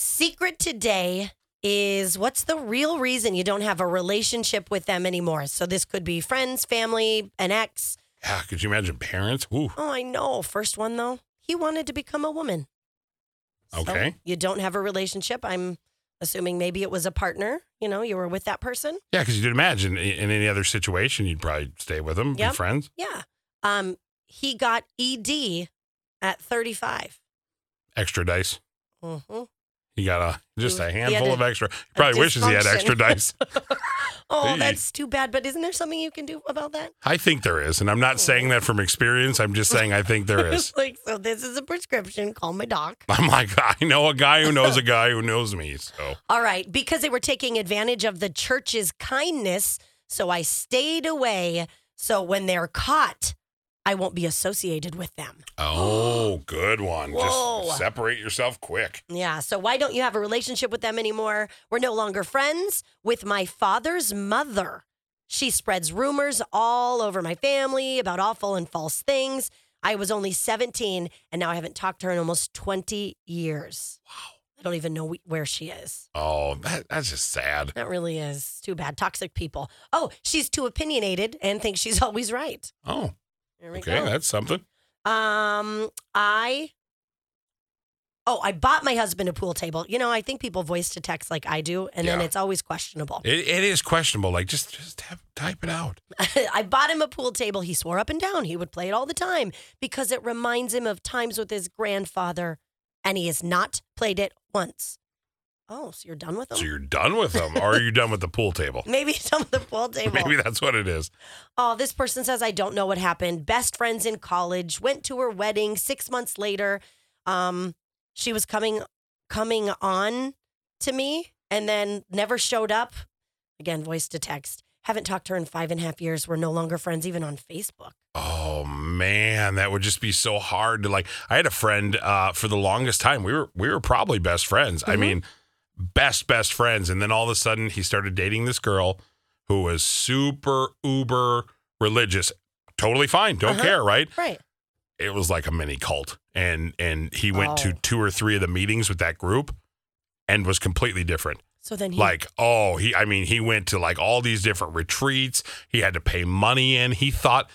Secret today is what's the real reason you don't have a relationship with them anymore? So this could be friends, family, an ex. Yeah, could you imagine parents? Ooh, Oh, I know. First one though, he wanted to become a woman. So Okay. you don't have a relationship. I'm assuming maybe it was a partner. You know, you were with that person. yeah, because you'd imagine in any other situation, you'd probably stay with them, Yep. be friends. Yeah. Um, he got ED at 35. Extra dice. hmm He got a just a handful of extra. He probably wishes he had extra dice. Oh, that's too bad. But isn't there something you can do about that? I think there is, and I'm not saying that from experience. I'm just saying I think there is. like, so this is a prescription. Call my doc. Oh, I'm like, I know a guy who knows a guy who knows me. So All right, because they were taking advantage of the church's kindness, so I stayed away. So when they're caught, I won't be associated with them. Oh, good one. Whoa. Just separate yourself quick. Yeah, so why don't you have a relationship with them anymore? We're no longer friends with my father's mother. She spreads rumors all over my family about awful and false things. I was only 17 and now I haven't talked to her in almost 20 years. Wow. I don't even know where she is. Oh, that, that's just sad. That really is too bad. Toxic people. Oh, she's too opinionated and thinks she's always right. Oh, okay. go. That's something. Um, I. Oh, I bought my husband a pool table. You know, I think people voice to text like I do, and then Yeah. it's always questionable. It, it is questionable. Like, just just have, type it out. I bought him a pool table. He swore up and down he would play it all the time because it reminds him of times with his grandfather, and he has not played it once. Oh, so you're done with them? So you're done with them, or are you done with the pool table? Maybe some of the pool table. Maybe that's what it is. Oh, this person says, I don't know what happened. Best friends in college, went to her wedding six months later. Um, she was coming coming on to me and then never showed up. Again, voice to text. Haven't talked to her in five and a half years. We're no longer friends, even on Facebook. Oh man, that would just be so hard to like. I had a friend uh, for the longest time. We were we were probably best friends. I Mhm. mean, best best friends. And then all of a sudden, he started dating this girl who was super uber religious. Totally fine, don't Uh-huh. care, right? Right. It was like a mini cult, and and he went to Oh. two or three of the meetings with that group, and was completely different. So then he Like, oh, he, I mean, he went to like all these different retreats. He had to pay money in. He thought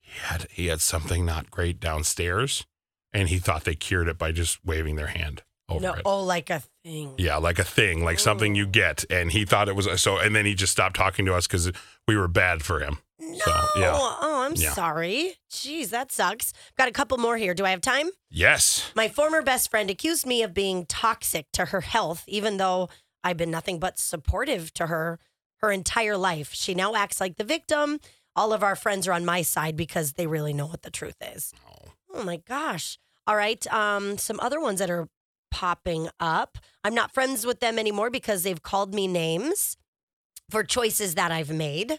he had, he had something not great downstairs and he thought they cured it by just waving their hand over no, it. oh, like a thing. Yeah, like a thing, like something you Oh. get. And he thought it was so, and then he just stopped talking to us because we were bad for him. No. So, yeah. Oh, I'm Yeah. sorry. Jeez, that sucks. Got a couple more here. Do I have time? Yes. My former best friend accused me of being toxic to her health, even though I've been nothing but supportive to her her entire life. She now acts like the victim. All of our friends are on my side because they really know what the truth is. Oh. Oh my gosh. All right. Um, some other ones that are popping up. I'm not friends with them anymore because they've called me names for choices that I've made.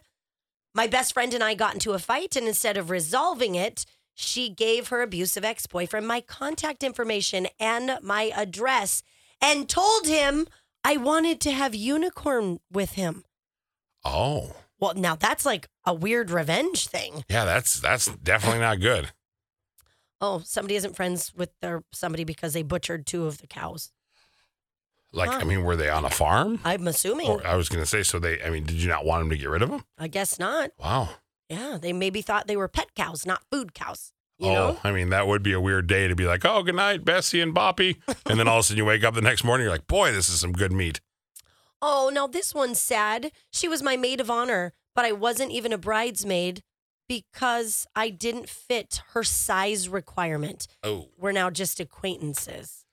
My best friend and I got into a fight, and instead of resolving it, she gave her abusive ex boyfriend my contact information and my address and told him I wanted to have unicorn with him. Oh, Well, now that's like a weird revenge thing. yeah, that's, that's definitely not good. Oh, somebody isn't friends with their somebody because they butchered two of the cows. Like, I mean, were they on a farm? I'm assuming. Or I was going to say, so they, I mean, did you not want them to get rid of them? I guess not. Wow. Yeah, they maybe thought they were pet cows, not food cows. You oh, know? I mean, that would be a weird day to be like, oh, good night, Bessie and Boppy. And then all of a sudden you wake up the next morning, you're like, boy, this is some good meat. Oh, now this one's sad. She was my maid of honor, but I wasn't even a bridesmaid because I didn't fit her size requirement. Oh. We're now just acquaintances.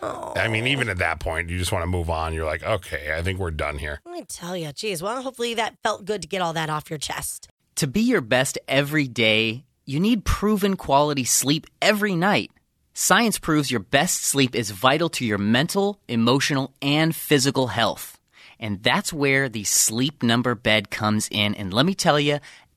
Oh, I mean, even at that point, you just want to move on. You're like, okay, I think we're done here. Let me tell you, geez. Well, hopefully that felt good to get all that off your chest. To be your best every day, you need proven quality sleep every night. Science proves your best sleep is vital to your mental, emotional, and physical health. And that's where the sleep number bed comes in. And let me tell you,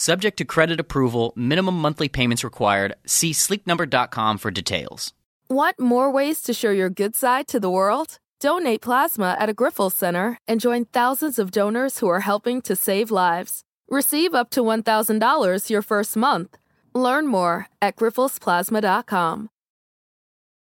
Subject to credit approval, minimum monthly payments required. See sleepnumber.com for details. Want more ways to show your good side to the world? Donate plasma at a Grifols Center and join thousands of donors who are helping to save lives. Receive up to $1,000 your first month. Learn more at grifolsplasma.com.